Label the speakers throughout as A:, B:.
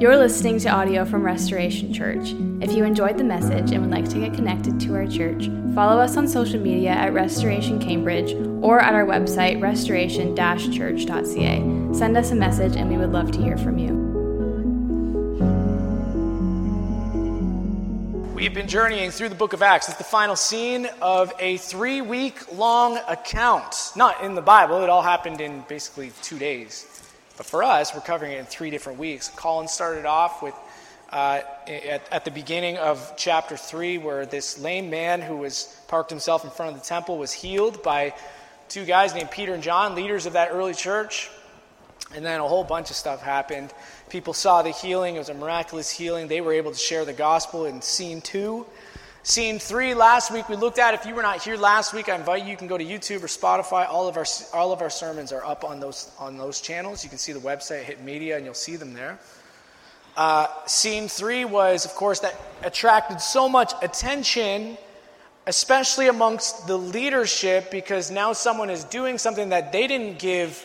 A: You're listening to audio from Restoration Church. If you enjoyed the message and would like to get connected to our church, follow us on social media at Restoration Cambridge or at our website, restoration church.ca. Send us a message and we would love to hear from you.
B: We've been journeying through the book of Acts. It's the final scene of a three week long account. Not in the Bible, it all happened in basically two days. But for us, we're covering it in three different weeks. Colin started off with uh, at, at, the beginning of chapter 3, where this lame man who was parked himself in front of the temple was healed by two guys named Peter and John, leaders of that early church. And then a whole bunch of stuff happened. People saw the healing, it was a miraculous healing. They were able to share the gospel in scene 2. Scene three last week we looked at. If you were not here last week, I invite you. You can go to YouTube or Spotify. All of our all of our sermons are up on those on those channels. You can see the website, hit media, and you'll see them there. Uh, scene three was, of course, that attracted so much attention, especially amongst the leadership, because now someone is doing something that they didn't give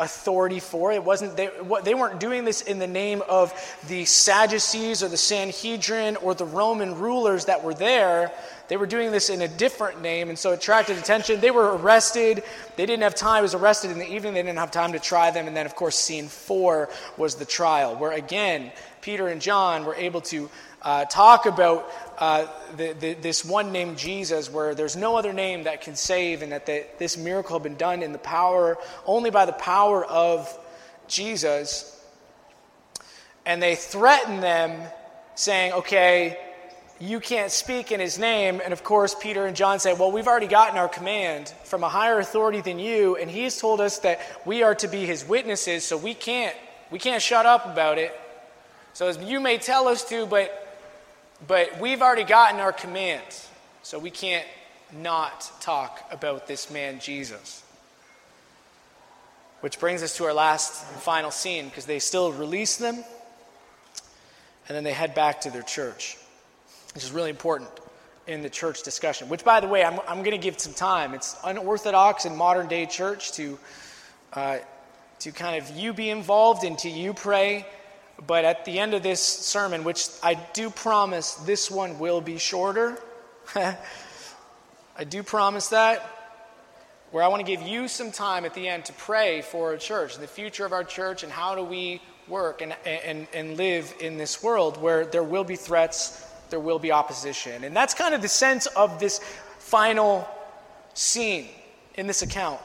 B: authority for. It wasn't they, they weren't doing this in the name of the Sadducees or the Sanhedrin or the Roman rulers that were there. They were doing this in a different name, and so attracted attention. They were arrested. They didn't have time. It was arrested in the evening. They didn't have time to try them. And then, of course, scene four was the trial, where again, Peter and John were able to uh, talk about uh, the, the, this one named Jesus, where there's no other name that can save, and that the, this miracle had been done in the power, only by the power of Jesus. And they threaten them, saying, Okay, you can't speak in his name. And of course, Peter and John say, Well, we've already gotten our command from a higher authority than you, and he's told us that we are to be his witnesses, so we can't, we can't shut up about it. So you may tell us to, but but we've already gotten our commands, so we can't not talk about this man, Jesus. Which brings us to our last and final scene because they still release them and then they head back to their church. This is really important in the church discussion, which, by the way, I'm, I'm going to give some time. It's unorthodox in modern day church to, uh, to kind of you be involved and to you pray but at the end of this sermon, which I do promise this one will be shorter, I do promise that, where I want to give you some time at the end to pray for a church, and the future of our church, and how do we work and, and, and live in this world where there will be threats, there will be opposition. And that's kind of the sense of this final scene in this account.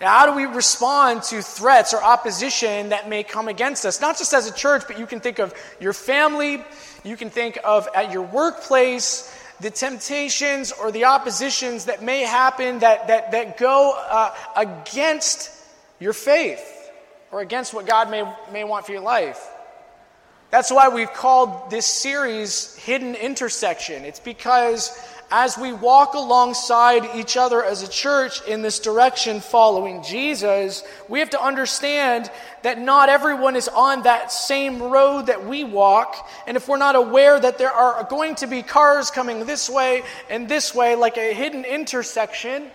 B: How do we respond to threats or opposition that may come against us? Not just as a church, but you can think of your family, you can think of at your workplace, the temptations or the oppositions that may happen that, that, that go uh, against your faith or against what God may, may want for your life. That's why we've called this series Hidden Intersection. It's because as we walk alongside each other as a church in this direction following Jesus, we have to understand that not everyone is on that same road that we walk. And if we're not aware that there are going to be cars coming this way and this way, like a hidden intersection,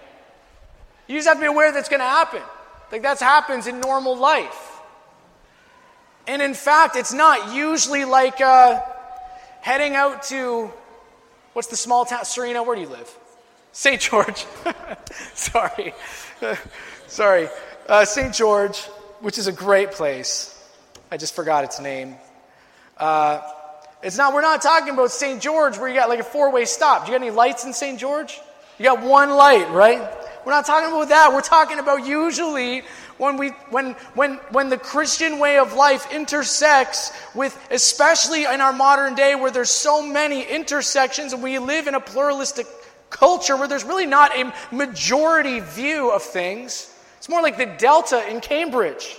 B: you just have to be aware that's going to happen. Like that happens in normal life. And in fact, it's not usually like uh, heading out to What's the small town? Serena, where do you live? St. George. Sorry. Sorry. Uh, St. George, which is a great place. I just forgot its name. Uh, it's not, we're not talking about St. George where you got like a four way stop. Do you got any lights in St. George? You got one light, right? We're not talking about that. We're talking about usually when, we, when, when, when the Christian way of life intersects with, especially in our modern day where there's so many intersections and we live in a pluralistic culture where there's really not a majority view of things. It's more like the Delta in Cambridge,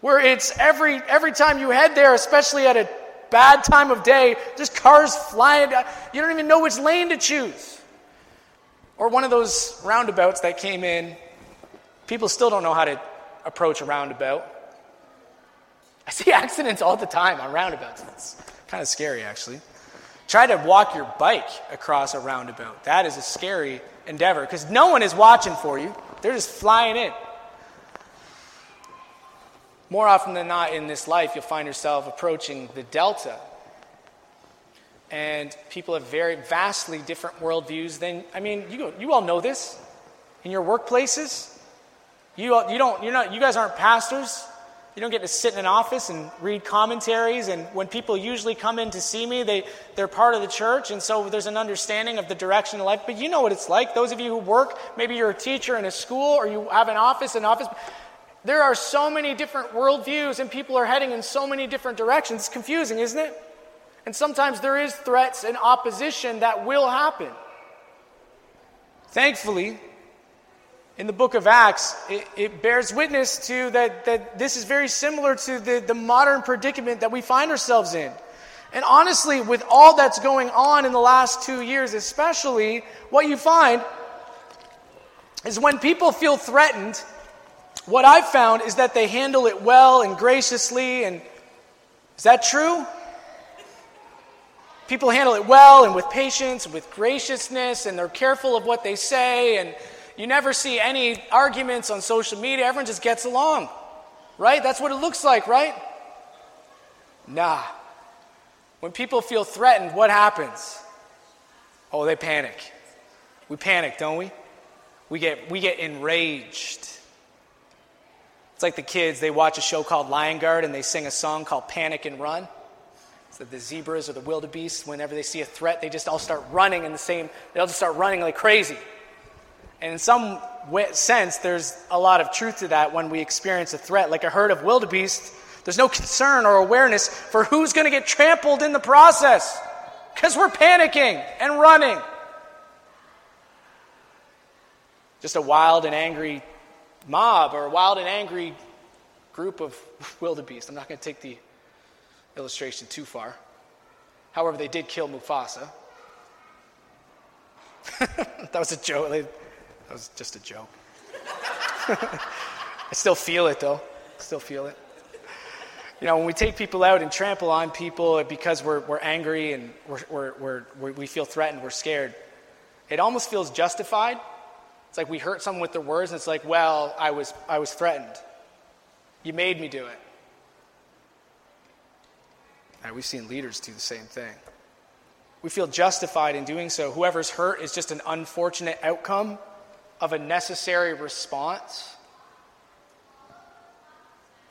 B: where it's every, every time you head there, especially at a bad time of day, just cars flying. Uh, you don't even know which lane to choose. Or one of those roundabouts that came in, people still don't know how to approach a roundabout. I see accidents all the time on roundabouts. It's kind of scary, actually. Try to walk your bike across a roundabout. That is a scary endeavor because no one is watching for you, they're just flying in. more often than not in this life, you'll find yourself approaching the delta. And people have very vastly different worldviews than, I mean, you, you all know this in your workplaces. You, you, don't, you're not, you guys aren't pastors. You don't get to sit in an office and read commentaries. And when people usually come in to see me, they, they're part of the church. And so there's an understanding of the direction of life. But you know what it's like. Those of you who work, maybe you're a teacher in a school or you have an office, an office. There are so many different worldviews, and people are heading in so many different directions. It's confusing, isn't it? And sometimes there is threats and opposition that will happen. Thankfully, in the book of Acts, it, it, bears witness to that, that this is very similar to the, the modern predicament that we find ourselves in. And honestly, with all that's going on in the last two years, especially, what you find is when people feel threatened, what I've found is that they handle it well and graciously. And is that true? People handle it well and with patience, with graciousness, and they're careful of what they say. And you never see any arguments on social media. Everyone just gets along, right? That's what it looks like, right? Nah. When people feel threatened, what happens? Oh, they panic. We panic, don't we? We get, we get enraged. It's like the kids, they watch a show called Lion Guard and they sing a song called Panic and Run. So the zebras or the wildebeest, whenever they see a threat, they just all start running in the same, they'll just start running like crazy. And in some sense, there's a lot of truth to that when we experience a threat. Like a herd of wildebeest, there's no concern or awareness for who's going to get trampled in the process because we're panicking and running. Just a wild and angry mob or a wild and angry group of wildebeest. I'm not going to take the illustration too far. However, they did kill Mufasa. that was a joke. That was just a joke. I still feel it, though. Still feel it. You know, when we take people out and trample on people because we're, we're angry and we're, we're, we're, we feel threatened, we're scared, it almost feels justified it's like we hurt someone with their words, and it's like, well, I was, I was threatened. You made me do it. And we've seen leaders do the same thing. We feel justified in doing so. Whoever's hurt is just an unfortunate outcome of a necessary response.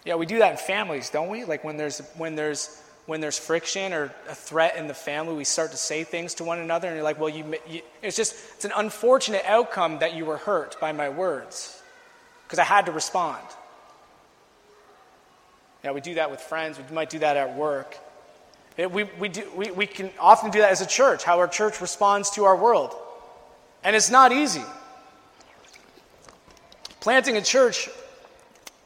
B: Yeah, we do that in families, don't we? Like when there's when there's when there's friction or a threat in the family, we start to say things to one another, and you're like, well, you, you, it's just, it's an unfortunate outcome that you were hurt by my words because I had to respond. Yeah, we do that with friends, we might do that at work. It, we, we, do, we, we can often do that as a church, how our church responds to our world. And it's not easy. Planting a church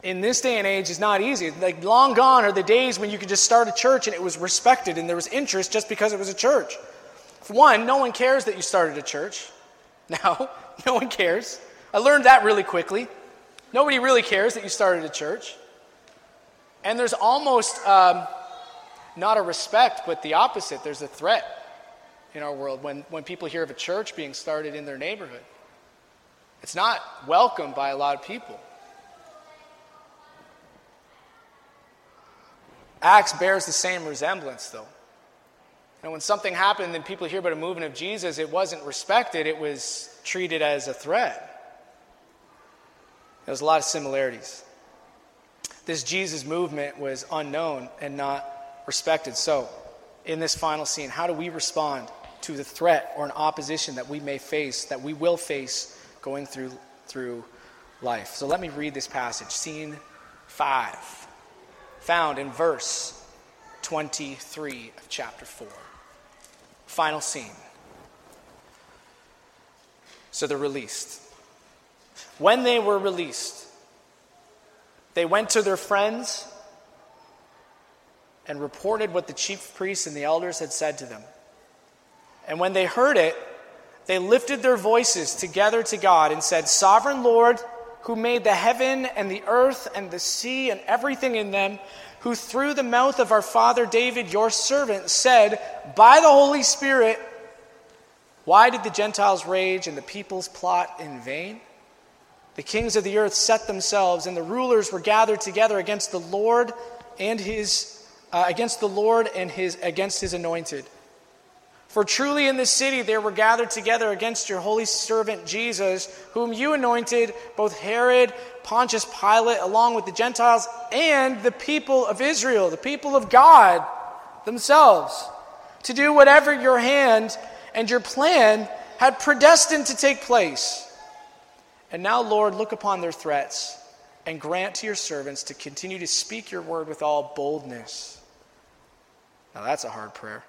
B: in this day and age is not easy. Like long gone are the days when you could just start a church and it was respected and there was interest just because it was a church. For one, no one cares that you started a church. Now, no one cares. I learned that really quickly. Nobody really cares that you started a church. And there's almost um, not a respect, but the opposite. There's a threat in our world when, when people hear of a church being started in their neighborhood. It's not welcomed by a lot of people. Acts bears the same resemblance, though. And when something happened and people hear about a movement of Jesus, it wasn't respected, it was treated as a threat. There's a lot of similarities. This Jesus movement was unknown and not respected. So, in this final scene, how do we respond to the threat or an opposition that we may face, that we will face going through, through life? So, let me read this passage. Scene 5 found in verse 23 of chapter 4. Final scene. So they're released. When they were released, they went to their friends and reported what the chief priests and the elders had said to them. And when they heard it, they lifted their voices together to God and said, Sovereign Lord, who made the heaven and the earth and the sea and everything in them, who through the mouth of our father David, your servant, said, By the Holy Spirit, why did the Gentiles rage and the peoples plot in vain? The kings of the earth set themselves, and the rulers were gathered together against the Lord and his uh, against the Lord and his against his anointed. For truly in this city there were gathered together against your holy servant Jesus, whom you anointed, both Herod, Pontius Pilate, along with the Gentiles and the people of Israel, the people of God themselves, to do whatever your hand and your plan had predestined to take place. And now, Lord, look upon their threats and grant to your servants to continue to speak your word with all boldness. Now, that's a hard prayer.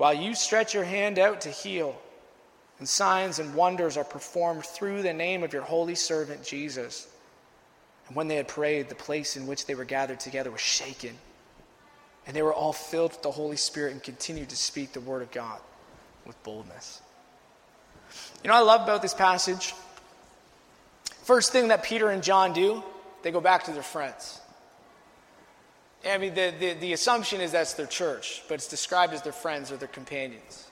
B: While you stretch your hand out to heal, and signs and wonders are performed through the name of your holy servant Jesus. And when they had prayed, the place in which they were gathered together was shaken. And they were all filled with the Holy Spirit and continued to speak the word of God with boldness. You know I love about this passage? First thing that Peter and John do, they go back to their friends. I mean, the, the, the assumption is that's their church, but it's described as their friends or their companions.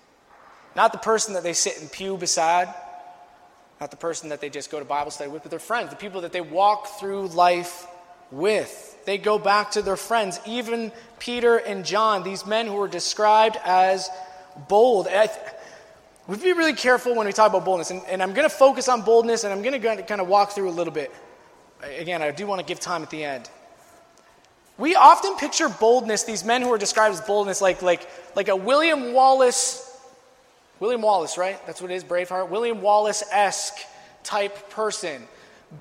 B: Not the person that they sit in pew beside, not the person that they just go to Bible study with, but their friends, the people that they walk through life with. They go back to their friends. Even Peter and John, these men who were described as bold. And I, we be really careful when we talk about boldness. And, and I'm going to focus on boldness and I'm going to kind of walk through a little bit. Again, I do want to give time at the end. We often picture boldness, these men who are described as boldness, like, like, like a William Wallace, William Wallace, right? That's what it is, Braveheart. William Wallace esque type person.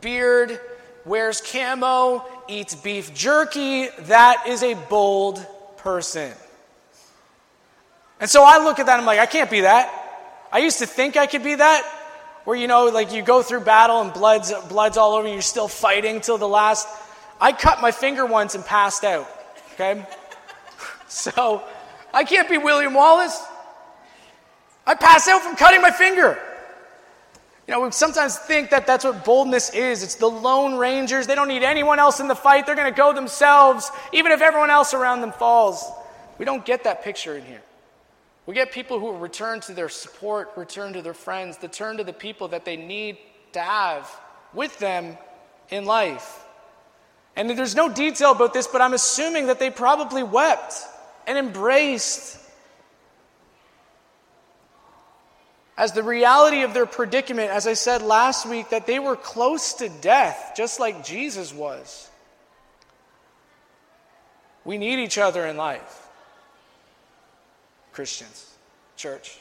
B: Beard, wears camo, eats beef jerky. That is a bold person. And so I look at that I'm like, I can't be that. I used to think I could be that, where you know, like you go through battle and blood's, blood's all over, you're still fighting till the last I cut my finger once and passed out. Okay? So I can't be William Wallace. I pass out from cutting my finger. You know, we sometimes think that that's what boldness is. It's the Lone Rangers. They don't need anyone else in the fight. They're going to go themselves, even if everyone else around them falls. We don't get that picture in here. We get people who return to their support, return to their friends, return to the people that they need to have with them in life. And there's no detail about this, but I'm assuming that they probably wept and embraced as the reality of their predicament, as I said last week, that they were close to death, just like Jesus was. We need each other in life. Christians, church.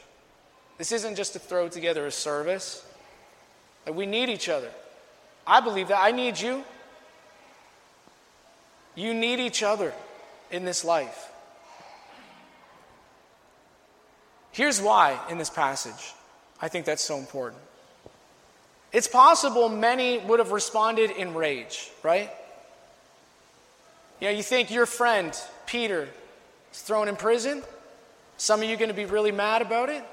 B: This isn't just to throw together a service. we need each other. I believe that. I need you. You need each other in this life. Here's why in this passage I think that's so important. It's possible many would have responded in rage, right? You know, you think your friend, Peter, is thrown in prison. Some of you are going to be really mad about it,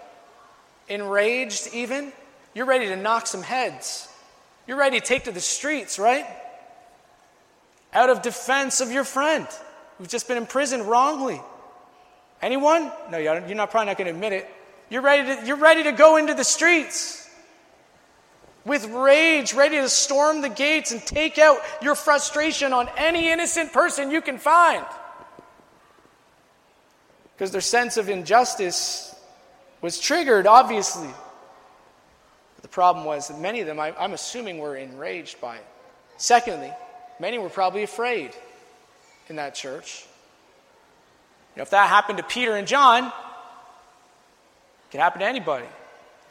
B: enraged even. You're ready to knock some heads. You're ready to take to the streets, right? Out of defense of your friend who's just been imprisoned wrongly. Anyone? No, you're not probably not going to admit it. You're ready to, you're ready to go into the streets with rage, ready to storm the gates and take out your frustration on any innocent person you can find. Because their sense of injustice was triggered, obviously. But the problem was that many of them, I, I'm assuming, were enraged by it. Secondly, Many were probably afraid in that church. You know, if that happened to Peter and John, it could happen to anybody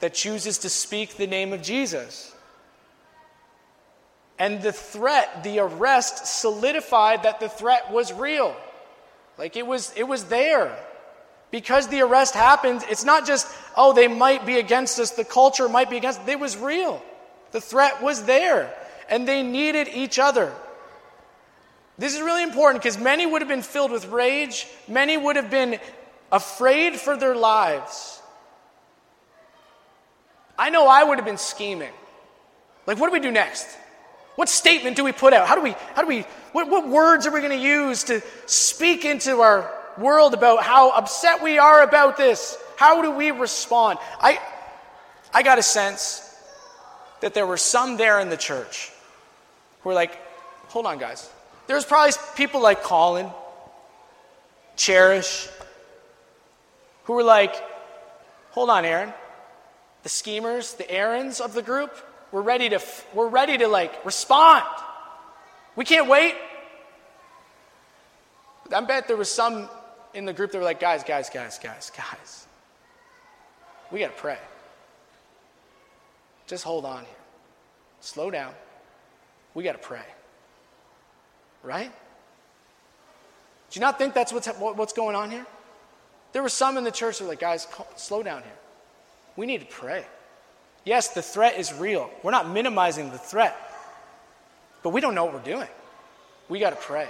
B: that chooses to speak the name of Jesus. And the threat, the arrest, solidified that the threat was real. Like it was, it was there. Because the arrest happened, it's not just, oh, they might be against us, the culture might be against us. It was real. The threat was there. And they needed each other. This is really important because many would have been filled with rage, many would have been afraid for their lives. I know I would have been scheming. Like, what do we do next? What statement do we put out? How do we, how do we, what, what words are we going to use to speak into our world about how upset we are about this? How do we respond? I, I got a sense that there were some there in the church who were like, hold on, guys. There's probably people like Colin, Cherish, who were like, hold on, Aaron. The schemers, the Aarons of the group, we're ready to, we're ready to like respond. We can't wait. I bet there was some in the group that were like, guys, guys, guys, guys, guys. We got to pray. Just hold on here. Slow down. We got to pray. Right? Do you not think that's what's, what's going on here? There were some in the church that were like, guys, slow down here. We need to pray. Yes, the threat is real. We're not minimizing the threat, but we don't know what we're doing. We got to pray.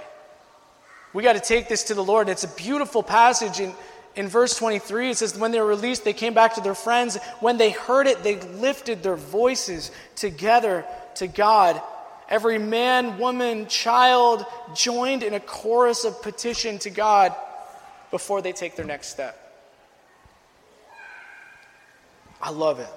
B: We got to take this to the Lord. It's a beautiful passage in, in verse 23. It says, When they were released, they came back to their friends. When they heard it, they lifted their voices together to God. Every man, woman, child joined in a chorus of petition to God before they take their next step. I love it.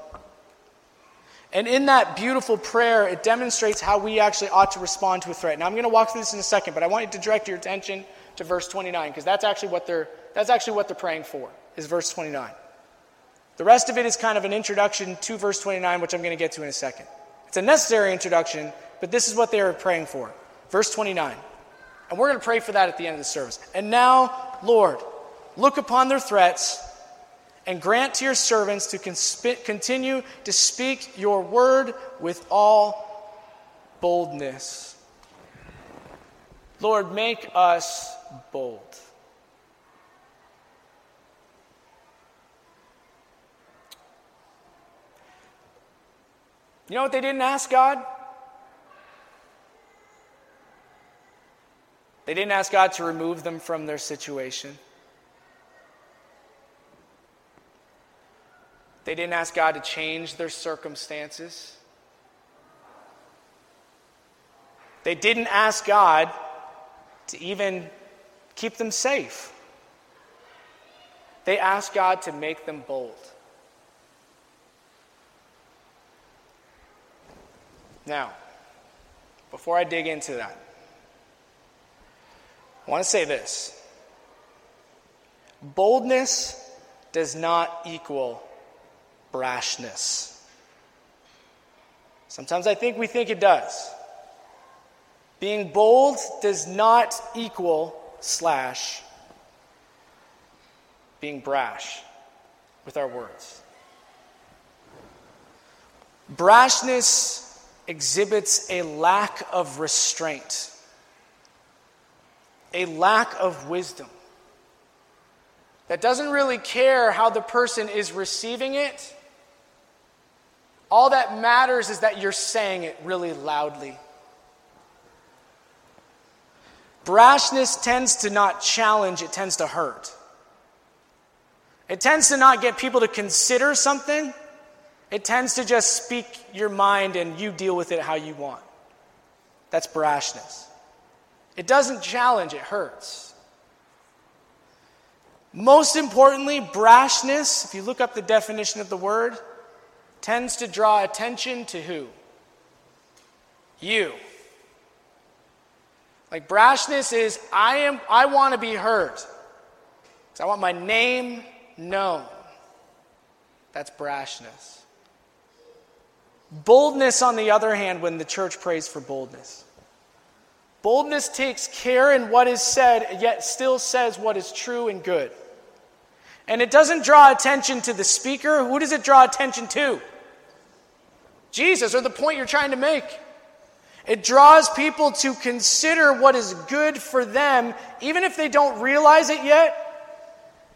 B: And in that beautiful prayer, it demonstrates how we actually ought to respond to a threat. Now, I'm going to walk through this in a second, but I want you to direct your attention to verse 29 because that's actually what they're that's actually what they're praying for. Is verse 29. The rest of it is kind of an introduction to verse 29, which I'm going to get to in a second. It's a necessary introduction, but this is what they are praying for. Verse 29. And we're going to pray for that at the end of the service. And now, Lord, look upon their threats and grant to your servants to consp- continue to speak your word with all boldness. Lord, make us bold. You know what they didn't ask God? They didn't ask God to remove them from their situation. They didn't ask God to change their circumstances. They didn't ask God to even keep them safe. They asked God to make them bold. Now, before I dig into that, I want to say this boldness does not equal brashness. Sometimes I think we think it does. Being bold does not equal slash being brash with our words. Brashness exhibits a lack of restraint a lack of wisdom that doesn't really care how the person is receiving it. All that matters is that you're saying it really loudly. Brashness tends to not challenge, it tends to hurt. It tends to not get people to consider something. It tends to just speak your mind and you deal with it how you want. That's brashness. It doesn't challenge, it hurts. Most importantly, brashness, if you look up the definition of the word, tends to draw attention to who? You. Like brashness is I am I want to be heard. Cuz I want my name known. That's brashness. Boldness, on the other hand, when the church prays for boldness. Boldness takes care in what is said, yet still says what is true and good. And it doesn't draw attention to the speaker. Who does it draw attention to? Jesus, or the point you're trying to make. It draws people to consider what is good for them, even if they don't realize it yet.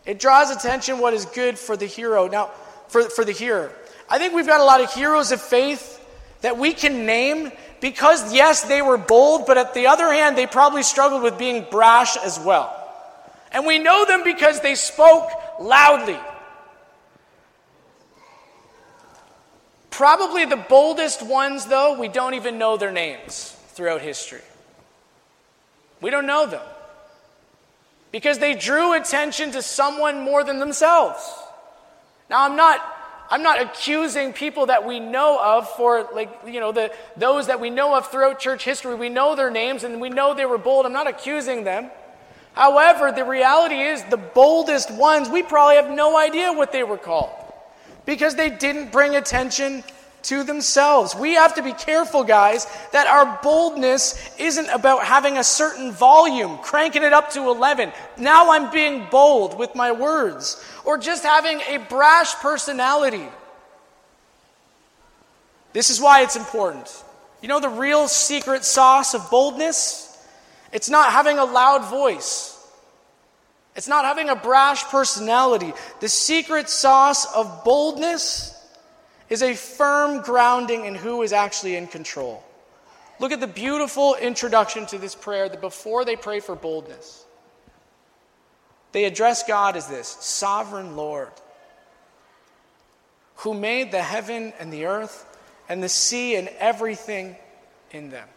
B: It draws attention what is good for the hero. Now, for, for the hearer. I think we've got a lot of heroes of faith that we can name because, yes, they were bold, but at the other hand, they probably struggled with being brash as well. And we know them because they spoke loudly. Probably the boldest ones, though, we don't even know their names throughout history. We don't know them because they drew attention to someone more than themselves. Now, I'm not I'm not accusing people that we know of for, like, you know, the, those that we know of throughout church history. We know their names and we know they were bold. I'm not accusing them. However, the reality is the boldest ones, we probably have no idea what they were called because they didn't bring attention to themselves. We have to be careful, guys, that our boldness isn't about having a certain volume, cranking it up to 11. Now I'm being bold with my words, or just having a brash personality. This is why it's important. You know the real secret sauce of boldness? It's not having a loud voice. It's not having a brash personality. The secret sauce of boldness is a firm grounding in who is actually in control. Look at the beautiful introduction to this prayer that before they pray for boldness, they address God as this Sovereign Lord, who made the heaven and the earth and the sea and everything in them.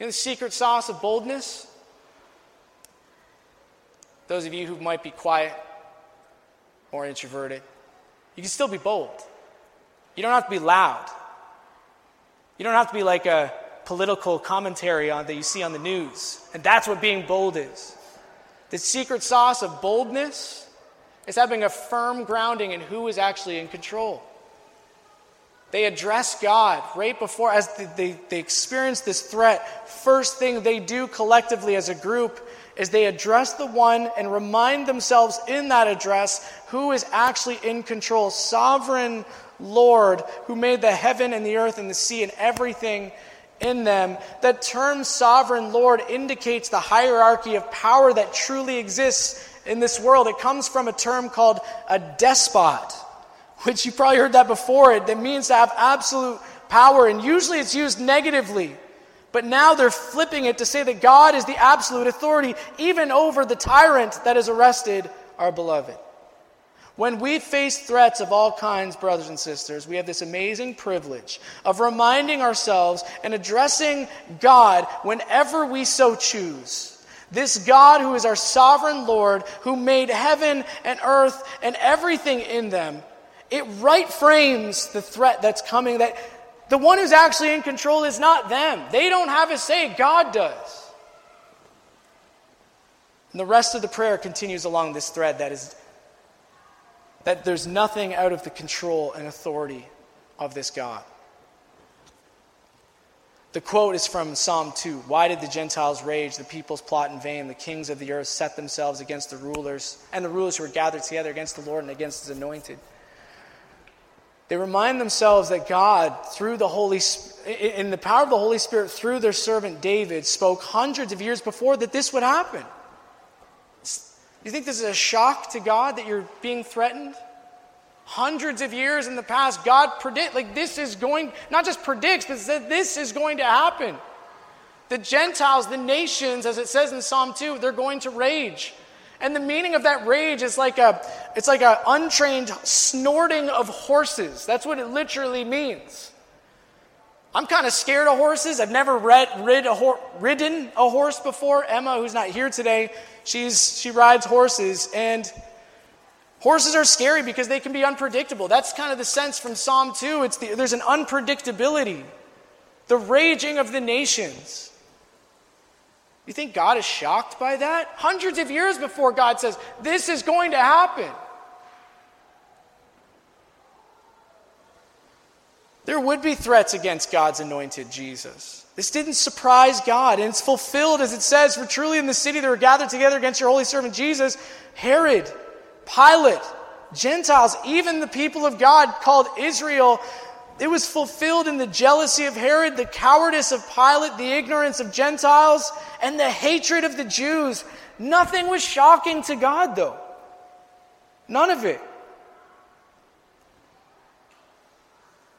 B: You know the secret sauce of boldness? Those of you who might be quiet or introverted, you can still be bold. You don't have to be loud. You don't have to be like a political commentary on, that you see on the news. And that's what being bold is. The secret sauce of boldness is having a firm grounding in who is actually in control. They address God right before, as they, they experience this threat. First thing they do collectively as a group is they address the one and remind themselves in that address who is actually in control. Sovereign Lord, who made the heaven and the earth and the sea and everything in them. That term sovereign Lord indicates the hierarchy of power that truly exists in this world. It comes from a term called a despot, which you probably heard that before. It means to have absolute power, and usually it's used negatively. But now they're flipping it to say that God is the absolute authority, even over the tyrant that has arrested our beloved. When we face threats of all kinds, brothers and sisters, we have this amazing privilege of reminding ourselves and addressing God whenever we so choose. This God who is our sovereign Lord, who made heaven and earth and everything in them, it right frames the threat that's coming that the one who's actually in control is not them. They don't have a say, God does. And the rest of the prayer continues along this thread that is that there's nothing out of the control and authority of this God. The quote is from Psalm 2 Why did the Gentiles rage, the peoples plot in vain, the kings of the earth set themselves against the rulers, and the rulers who were gathered together against the Lord and against his anointed? They remind themselves that God, through the Holy, in the power of the Holy Spirit, through their servant David, spoke hundreds of years before that this would happen. You think this is a shock to God that you're being threatened? Hundreds of years in the past, God predict like this is going not just predicts, but said this is going to happen. The Gentiles, the nations, as it says in Psalm 2, they're going to rage. And the meaning of that rage is like a it's like an untrained snorting of horses. That's what it literally means. I'm kind of scared of horses. I've never read, rid a hor- ridden a horse before. Emma, who's not here today, she's she rides horses and horses are scary because they can be unpredictable. That's kind of the sense from Psalm 2. It's the, there's an unpredictability. The raging of the nations. You think God is shocked by that? Hundreds of years before God says, This is going to happen. There would be threats against God's anointed Jesus. This didn't surprise God, and it's fulfilled as it says, For truly in the city they were gathered together against your holy servant Jesus, Herod, Pilate, Gentiles, even the people of God called Israel it was fulfilled in the jealousy of Herod, the cowardice of Pilate, the ignorance of Gentiles, and the hatred of the Jews. Nothing was shocking to God, though. None of it.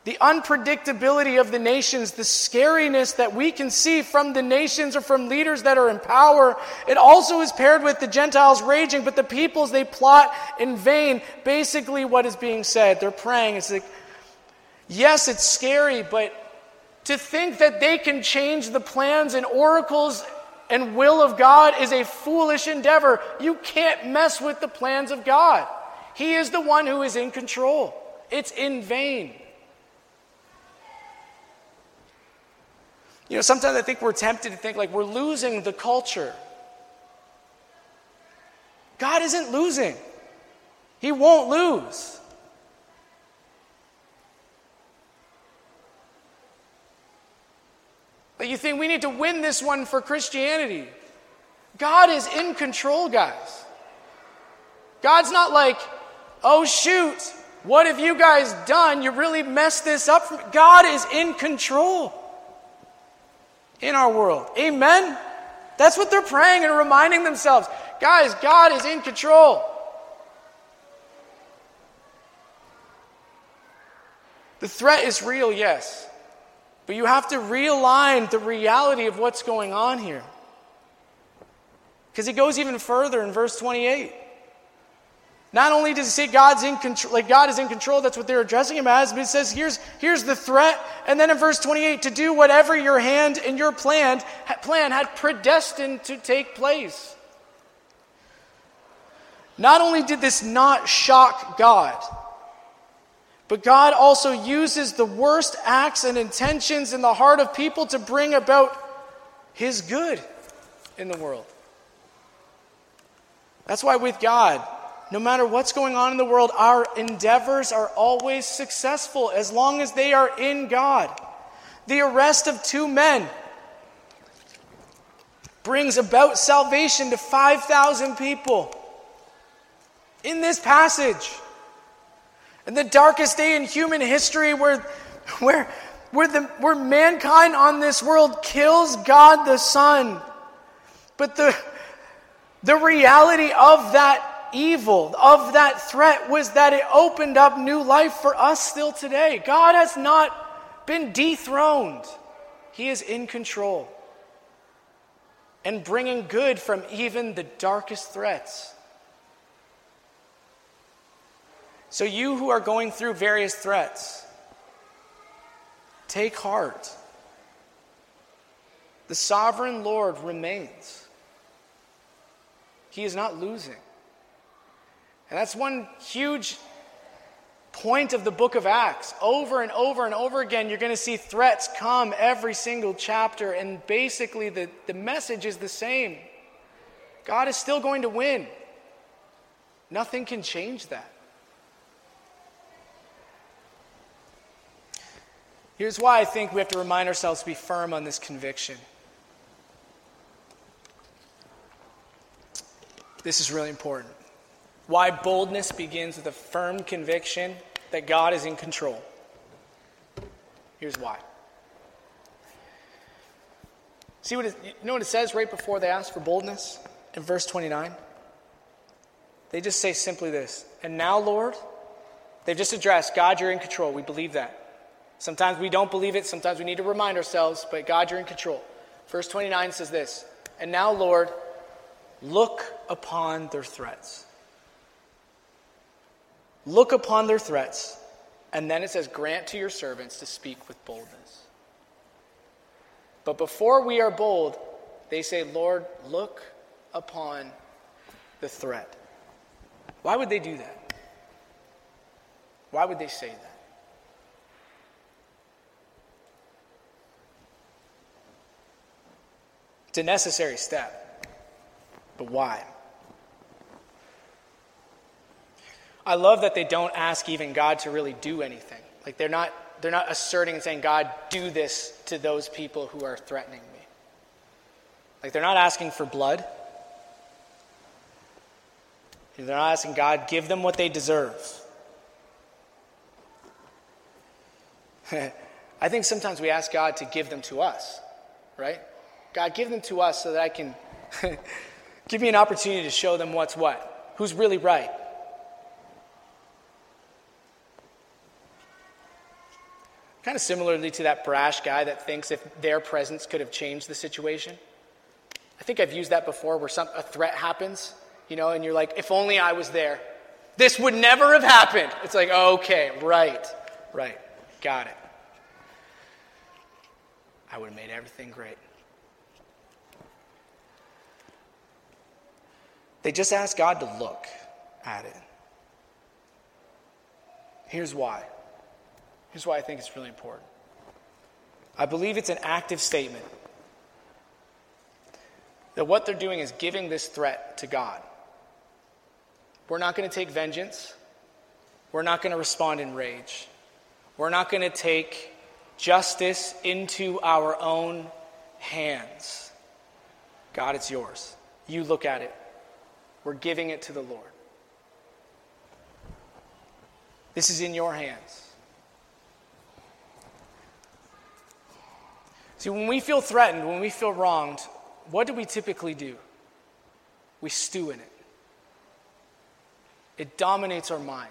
B: The unpredictability of the nations, the scariness that we can see from the nations or from leaders that are in power, it also is paired with the Gentiles raging, but the peoples, they plot in vain. Basically, what is being said, they're praying. It's like, Yes, it's scary, but to think that they can change the plans and oracles and will of God is a foolish endeavor. You can't mess with the plans of God. He is the one who is in control. It's in vain. You know, sometimes I think we're tempted to think like we're losing the culture. God isn't losing, He won't lose. But you think we need to win this one for Christianity. God is in control, guys. God's not like, oh shoot, what have you guys done? You really messed this up. God is in control in our world. Amen? That's what they're praying and reminding themselves. Guys, God is in control. The threat is real, yes. But you have to realign the reality of what's going on here. Because he goes even further in verse 28. Not only does he say God's in control, like God is in control, that's what they're addressing him as, but it says here's, here's the threat. And then in verse 28, to do whatever your hand and your plan, plan had predestined to take place. Not only did this not shock God, but God also uses the worst acts and intentions in the heart of people to bring about His good in the world. That's why with God, no matter what's going on in the world, our endeavors are always successful as long as they are in God. The arrest of two men brings about salvation to 5,000 people. In this passage, in the darkest day in human history, where, where, where, the, where mankind on this world kills God the Son, but the, the reality of that evil, of that threat, was that it opened up new life for us still today. God has not been dethroned, He is in control and bringing good from even the darkest threats. So, you who are going through various threats, take heart. The sovereign Lord remains. He is not losing. And that's one huge point of the book of Acts. Over and over and over again, you're going to see threats come every single chapter, and basically the, the message is the same God is still going to win. Nothing can change that. Here's why I think we have to remind ourselves to be firm on this conviction. This is really important. Why boldness begins with a firm conviction that God is in control. Here's why. See what it, you know what it says right before they ask for boldness in verse 29? They just say simply this, and now, Lord, they've just addressed God, you're in control. We believe that. Sometimes we don't believe it, sometimes we need to remind ourselves, but God, you're in control. Verse 29 says this And now, Lord, look upon their threats. Look upon their threats. And then it says, Grant to your servants to speak with boldness. But before we are bold, they say, Lord, look upon the threat. Why would they do that? Why would they say that? It's a necessary step. But why? I love that they don't ask even God to really do anything. Like they're not they're not asserting and saying, God, do this to those people who are threatening me. Like they're not asking for blood. They're not asking God, give them what they deserve. I think sometimes we ask God to give them to us, right? God, give them to us so that I can give me an opportunity to show them what's what, who's really right. Kind of similarly to that brash guy that thinks if their presence could have changed the situation. I think I've used that before where some, a threat happens, you know, and you're like, if only I was there. This would never have happened. It's like, okay, right, right, got it. I would have made everything great. They just asked God to look at it. Here's why. Here's why I think it's really important. I believe it's an active statement that what they're doing is giving this threat to God. We're not going to take vengeance. We're not going to respond in rage. We're not going to take justice into our own hands. God, it's yours. You look at it. We're giving it to the Lord. This is in your hands. See, when we feel threatened, when we feel wronged, what do we typically do? We stew in it. It dominates our mind,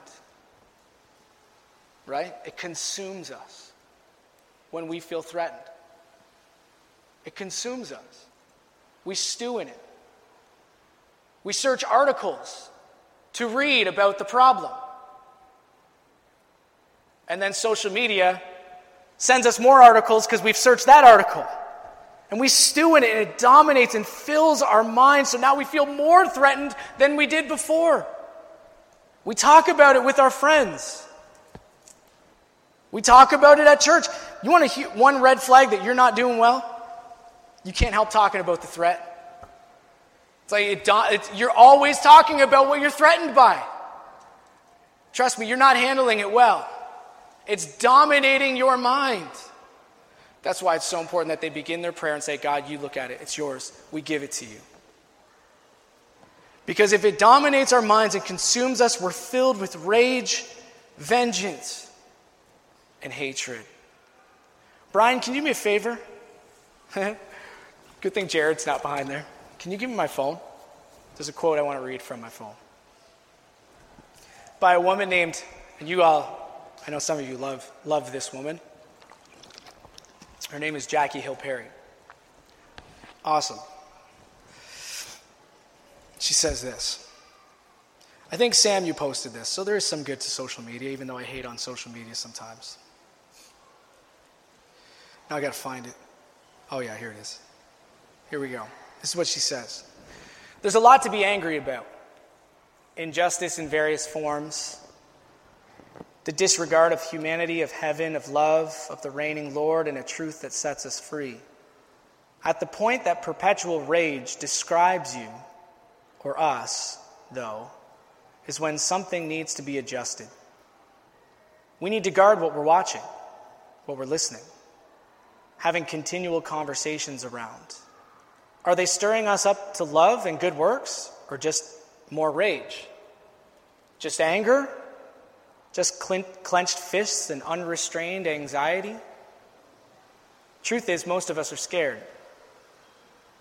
B: right? It consumes us when we feel threatened. It consumes us. We stew in it. We search articles to read about the problem. And then social media sends us more articles because we've searched that article. And we stew in it, and it dominates and fills our minds. So now we feel more threatened than we did before. We talk about it with our friends. We talk about it at church. You want to hear one red flag that you're not doing well? You can't help talking about the threat. It's like it, it's, you're always talking about what you're threatened by. Trust me, you're not handling it well. It's dominating your mind. That's why it's so important that they begin their prayer and say, God, you look at it. It's yours. We give it to you. Because if it dominates our minds and consumes us, we're filled with rage, vengeance, and hatred. Brian, can you do me a favor? Good thing Jared's not behind there. Can you give me my phone? There's a quote I want to read from my phone. By a woman named, and you all I know some of you love, love this woman. Her name is Jackie Hill Perry. Awesome. She says this. I think, Sam, you posted this, so there is some good to social media, even though I hate on social media sometimes. Now I got to find it. Oh, yeah, here it is. Here we go. This is what she says There's a lot to be angry about injustice in various forms, the disregard of humanity, of heaven, of love, of the reigning Lord, and a truth that sets us free. At the point that perpetual rage describes you, or us, though, is when something needs to be adjusted. We need to guard what we're watching, what we're listening, having continual conversations around. Are they stirring us up to love and good works, or just more rage? Just anger just clenched fists and unrestrained anxiety? Truth is, most of us are scared.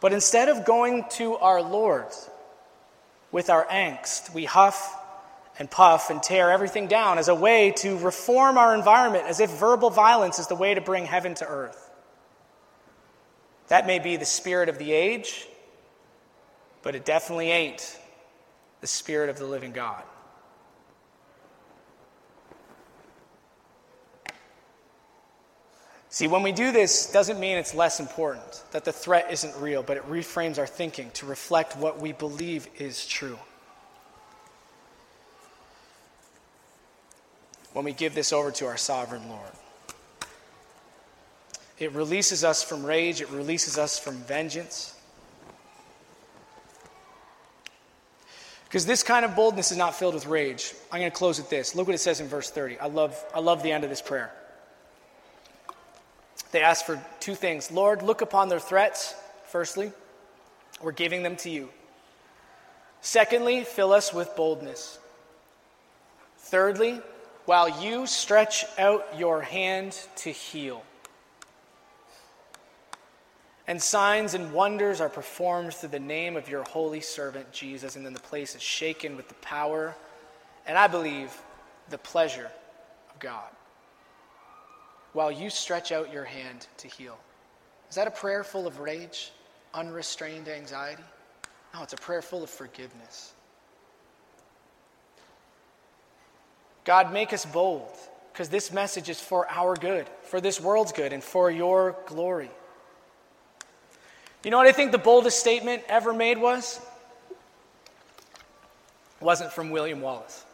B: But instead of going to our Lord with our angst, we huff and puff and tear everything down as a way to reform our environment, as if verbal violence is the way to bring heaven to earth. That may be the spirit of the age, but it definitely ain't the spirit of the living God. See, when we do this, doesn't mean it's less important, that the threat isn't real, but it reframes our thinking to reflect what we believe is true. When we give this over to our sovereign Lord, it releases us from rage, it releases us from vengeance. Because this kind of boldness is not filled with rage. I'm going to close with this. Look what it says in verse 30. I love, I love the end of this prayer. They ask for two things Lord, look upon their threats, firstly. We're giving them to you. Secondly, fill us with boldness. Thirdly, while you stretch out your hand to heal. And signs and wonders are performed through the name of your holy servant Jesus. And then the place is shaken with the power and I believe the pleasure of God while you stretch out your hand to heal. Is that a prayer full of rage, unrestrained anxiety? No, it's a prayer full of forgiveness. God, make us bold, because this message is for our good, for this world's good, and for your glory. You know what I think the boldest statement ever made was? It wasn't from William Wallace.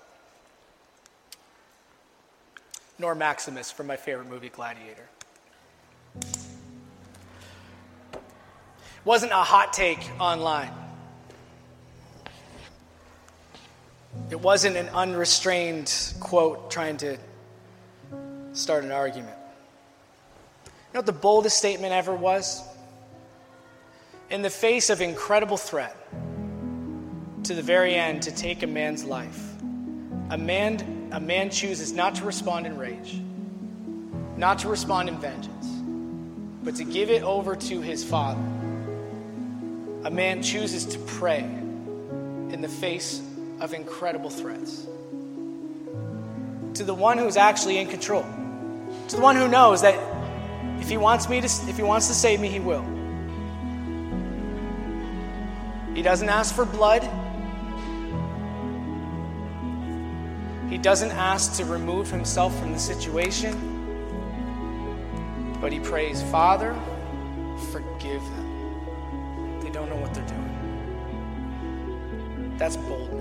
B: nor Maximus from my favorite movie, Gladiator. Wasn't a hot take online. It wasn't an unrestrained quote trying to start an argument. You know what the boldest statement ever was? In the face of incredible threat to the very end to take a man's life, a man, a man chooses not to respond in rage, not to respond in vengeance, but to give it over to his father. A man chooses to pray in the face of incredible threats. To the one who's actually in control. To the one who knows that if he wants me to if he wants to save me, he will. He doesn't ask for blood. He doesn't ask to remove himself from the situation. But he prays, Father, forgive them. They don't know what they're doing. That's boldness.